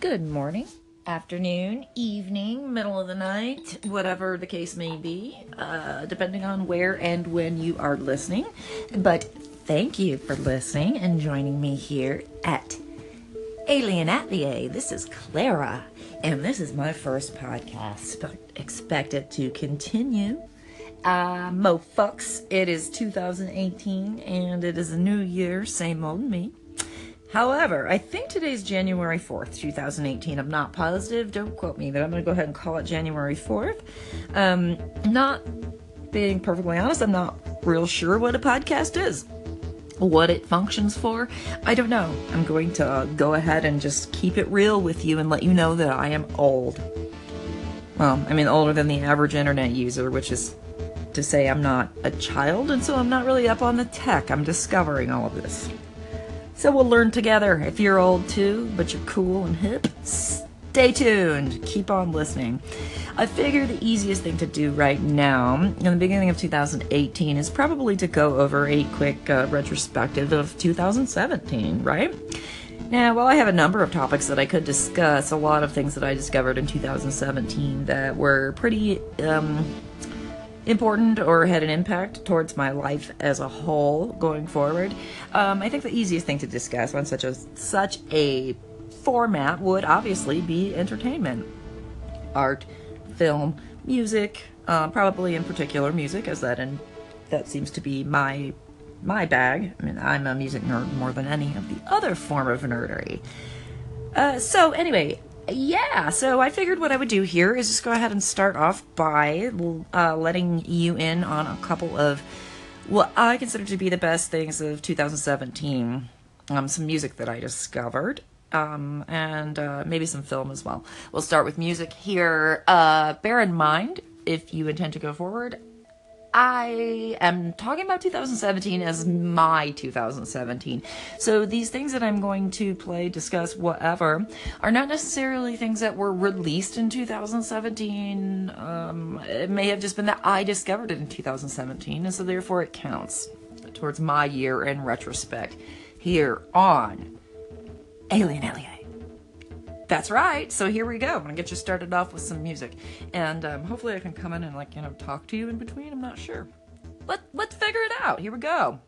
Good morning, afternoon, evening, middle of the night, whatever the case may be, uh, depending on where and when you are listening. But thank you for listening and joining me here at Alien Atelier. This is Clara, and this is my first podcast, but expect it to continue. Uh, mo fucks, it is 2018 and it is a new year, same old me. However, I think today's January 4th, 2018. I'm not positive. Don't quote me, but I'm going to go ahead and call it January 4th. Um, not being perfectly honest, I'm not real sure what a podcast is. What it functions for, I don't know. I'm going to uh, go ahead and just keep it real with you and let you know that I am old. Well, I mean, older than the average internet user, which is to say I'm not a child, and so I'm not really up on the tech. I'm discovering all of this. So we'll learn together. If you're old too, but you're cool and hip, stay tuned. Keep on listening. I figure the easiest thing to do right now, in the beginning of 2018, is probably to go over a quick uh, retrospective of 2017, right? Now, while I have a number of topics that I could discuss, a lot of things that I discovered in 2017 that were pretty um, important or had an impact towards my life as a whole going forward. Um, I think the easiest thing to discuss on such a such a format would obviously be entertainment, art, film, music, uh, probably in particular music, as that and that seems to be my my bag. I mean, I'm a music nerd more than any of the other form of nerdery. Uh, so anyway, yeah, so I figured what I would do here is just go ahead and start off by uh, letting you in on a couple of what I consider to be the best things of 2017. Um, some music that I discovered, um, and uh, maybe some film as well. We'll start with music here. Uh, bear in mind, if you intend to go forward, I am talking about 2017 as my 2017. So these things that I'm going to play, discuss, whatever, are not necessarily things that were released in 2017. Um, it may have just been that I discovered it in 2017, and so therefore it counts towards my year in retrospect here on Alien Alien. That's right. So here we go. I'm gonna get you started off with some music, and um, hopefully I can come in and like you know talk to you in between. I'm not sure. Let Let's figure it out. Here we go.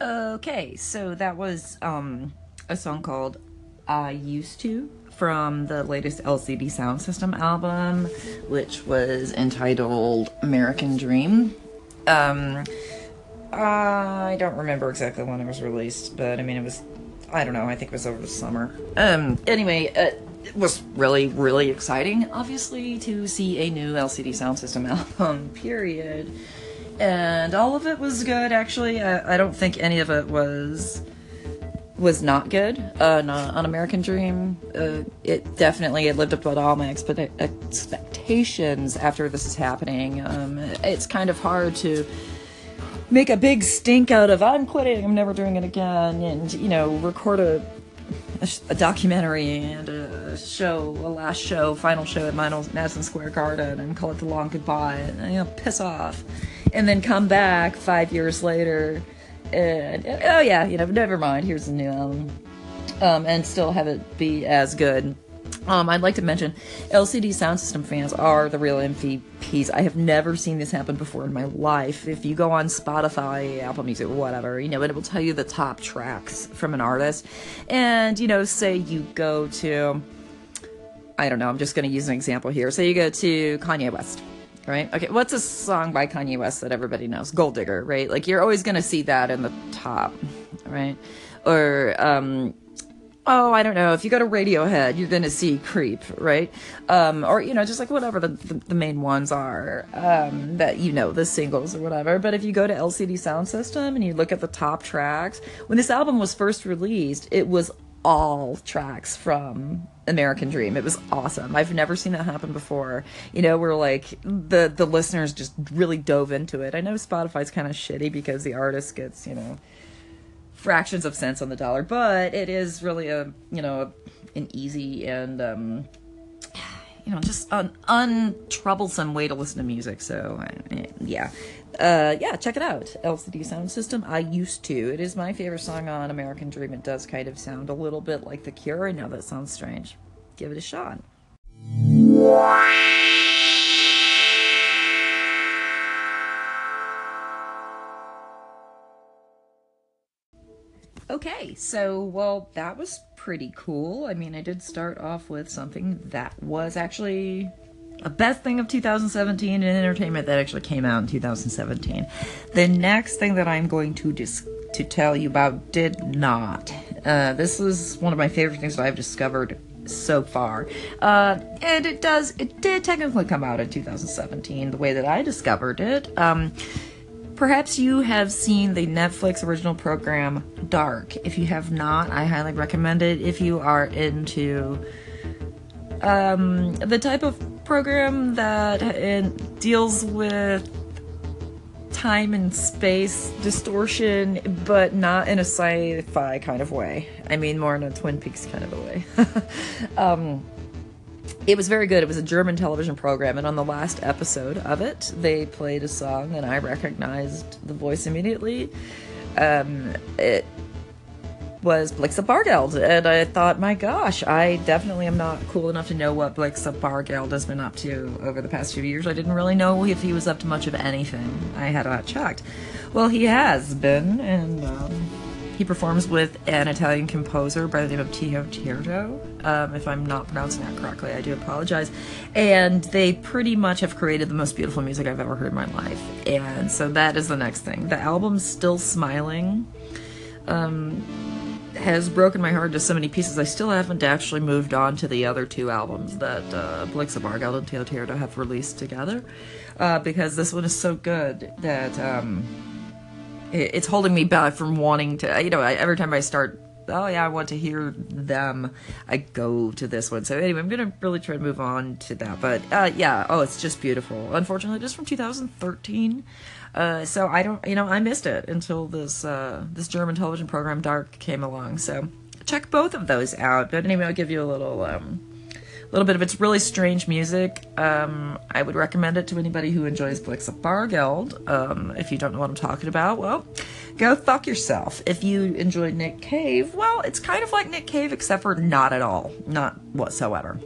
Okay, so that was um, a song called "I Used to" from the latest LCD Soundsystem album, which was entitled American Dream. Um, I don't remember exactly when it was released, but I mean, it was, I don't know, I think it was over the summer. Um, anyway, uh, it was really, really exciting, obviously, to see a new LCD Soundsystem album, period. And all of it was good, actually. I, I don't think any of it was was not good uh, on American Dream. Uh, it definitely it lived up to all my expectations after this is happening. Um, it's kind of hard to make a big stink out of I'm quitting, I'm never doing it again, and you know record a a, a documentary and a show, a last show, final show at Madison Square Garden, and call it the long goodbye, and you know piss off, and then come back five years later and, oh yeah, you know, never mind. Here's a new album, um, and still have it be as good. Um, I'd like to mention LCD Soundsystem fans are the real MVPs. I have never seen this happen before in my life. If you go on Spotify, Apple Music, whatever, you know, it will tell you the top tracks from an artist. And, you know, say you go to, I don't know, I'm just going to use an example here. Say you go to Kanye West right? Okay, what's a song by Kanye West that everybody knows? Gold Digger, right? Like you're always gonna see that in the top, right? Or um oh, I don't know. If you go to Radiohead, you're going to see Creep, right? Um, or, you know, just like whatever the, the, the main ones are um, that, you know, the singles or whatever. But if you go to LCD Soundsystem and you look at the top tracks, when this album was first released, it was all tracks from American Dream. It was awesome. I've never seen that happen before. You know, we're like the the listeners just really dove into it. I know Spotify's kind of shitty because the artist gets, you know, fractions of cents on the dollar, but it is really a, you know, an easy and um you know, just an untroublesome way to listen to music. So, yeah. Uh, yeah, check it out. LCD Soundsystem. I used to. It is my favorite song on American Dream. It does kind of sound a little bit like The Cure. I know that sounds strange. Give it a shot. Okay, so well, that was pretty cool. I mean, I did start off with something that was actually a best thing of 2017 in entertainment that actually came out in 2017. The next thing that I'm going to dis- to tell you about did not. Uh, this is one of my favorite things that I've discovered so far, uh, and it does it did technically come out in 2017 the way that I discovered it. Um, Perhaps you have seen the Netflix original program Dark. If you have not, I highly recommend it. If you are into um, the type of program that uh, deals with time and space distortion, but not in a sci fi kind of way. I mean, more in a Twin Peaks kind of a way. um, it was very good. It was a German television program, and on the last episode of it, they played a song, and I recognized the voice immediately. Um, it was Blixa Bargeld, and I thought, my gosh, I definitely am not cool enough to know what Blixa Bargeld has been up to over the past few years. I didn't really know if he was up to much of anything. I had not checked. Well, he has been, and um, he performs with an Italian composer by the name of Teho Teardo. Um, if I'm not pronouncing that correctly, I do apologize. And they pretty much have created the most beautiful music I've ever heard in my life. And so that is the next thing. The album's Still Smiling. Um, has broken my heart to so many pieces. I still haven't actually moved on to the other two albums that uh, Blixa Bargeld and Teardo have released together uh, because this one is so good that um, it's holding me back from wanting to you know every time i start oh yeah i want to hear them. I go to this one. So anyway i'm gonna really try to move on to that. But uh, yeah oh it's just beautiful. Unfortunately just from 2013 uh, so i don't you know i missed it until this uh, this german television program dark came along. So check both of those out. But anyway i'll give you a little um, little bit of it's really strange music. Um, I would recommend it to anybody who enjoys Blixa Bargeld. Um, if you don't know what I'm talking about, well, go fuck yourself. If you enjoy Nick Cave, well, it's kind of like Nick Cave, except for not at all, not whatsoever.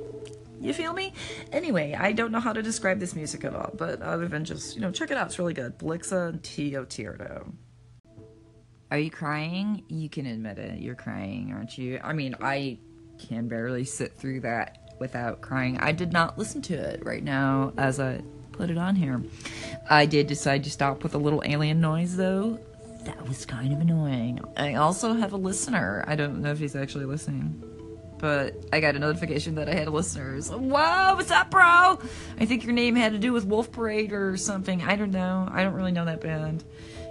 You feel me? Anyway, I don't know how to describe this music at all, but other than just, you know, check it out. It's really good. Blixa and. Are you crying? You can admit it. You're crying, aren't you? I mean, I can barely sit through that without crying. I did not listen to it right now as I put it on here. I did decide to stop with a little alien noise though. That was kind of annoying. I also have a listener. I don't know if he's actually listening. But I got a notification that I had a listener. So, Whoa, what's up, bro? I think your name had to do with Wolf Parade or something. I don't know. I don't really know that band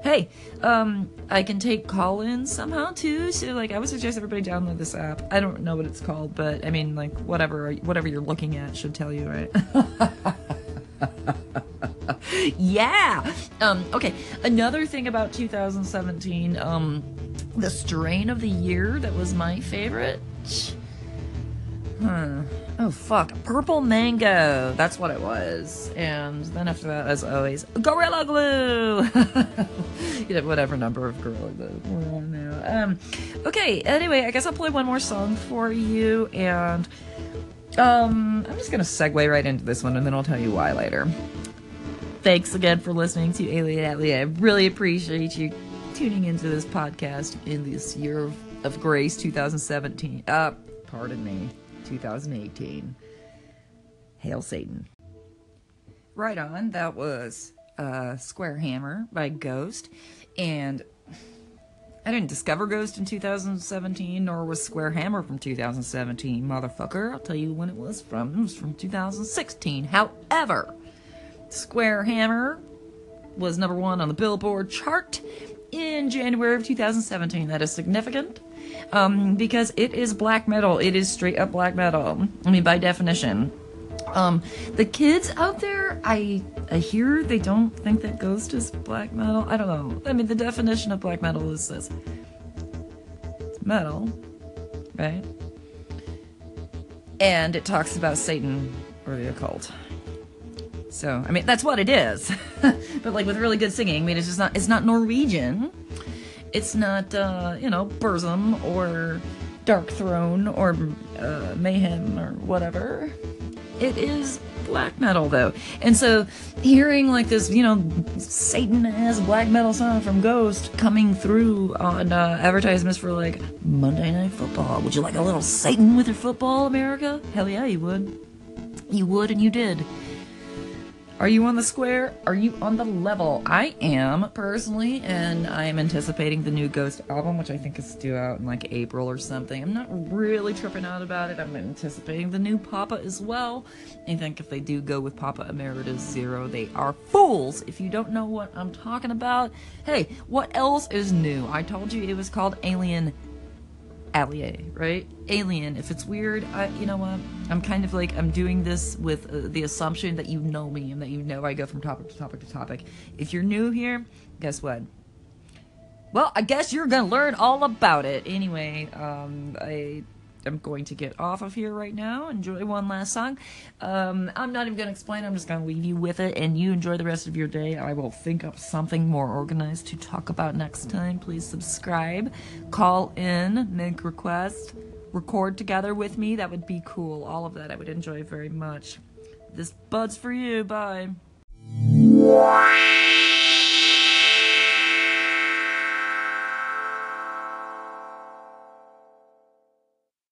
hey, um, I can take call ins somehow too. So like, I would suggest everybody download this app. I don't know what it's called, but I mean, like, whatever, whatever you're looking at should tell you, right? yeah. Um, okay. Another thing about 2017, um, the strain of the year that was my favorite. Hmm. Oh fuck, purple mango. That's what it was. And then after that, as always, gorilla glue. you know, whatever number of gorilla glue. Um. Okay. Anyway, I guess I'll play one more song for you, and um, I'm just gonna segue right into this one, and then I'll tell you why later. Thanks again for listening to Alien Athlete. I really appreciate you tuning into this podcast in this year of, of grace 2017. Uh, pardon me. 2018. Hail Satan. Right on, that was uh, Square Hammer by Ghost. And I didn't discover Ghost in 2017, nor was Square Hammer from 2017, motherfucker. I'll tell you when it was from. It was from 2016. However, Square Hammer was number one on the Billboard chart in January of 2017. That is significant um, because it is black metal. It is straight up black metal. I mean, by definition. Um, the kids out there, I I hear they don't think that Ghost is black metal. I don't know. I mean, the definition of black metal is this: it's metal, right? And it talks about Satan or the occult. So, I mean, that's what it is. but like with really good singing, I mean, it's just not, it's not Norwegian. It's not, uh, you know, Burzum or Darkthrone or uh, Mayhem or whatever. It is black metal though. And so hearing like this, you know, Satan ass black metal song from Ghost coming through on uh, advertisements for like Monday Night Football. Would you like a little Satan with your football, America? Hell yeah, you would. You would and you did. Are you on the square? Are you on the level? I am personally, and I am anticipating the new Ghost album, which I think is due out in like April or something. I'm not really tripping out about it. I'm anticipating the new Papa as well. I think if they do go with Papa Emeritus Zero, they are fools. If you don't know what I'm talking about, hey, what else is new? I told you it was called Alien Allier, right? Alien. If it's weird, I, you know what? I'm kind of like I'm doing this with uh, the assumption that you know me and that you know I go from topic to topic to topic. If you're new here, guess what? Well, I guess you're gonna learn all about it. Anyway, um, I I'm going to get off of here right now. Enjoy one last song. Um, I'm not even going to explain. I'm just going to leave you with it, and you enjoy the rest of your day. I will think up something more organized to talk about next time. Please subscribe, call in, make requests, record together with me. That would be cool. All of that I would enjoy very much. This bud's for you. Bye.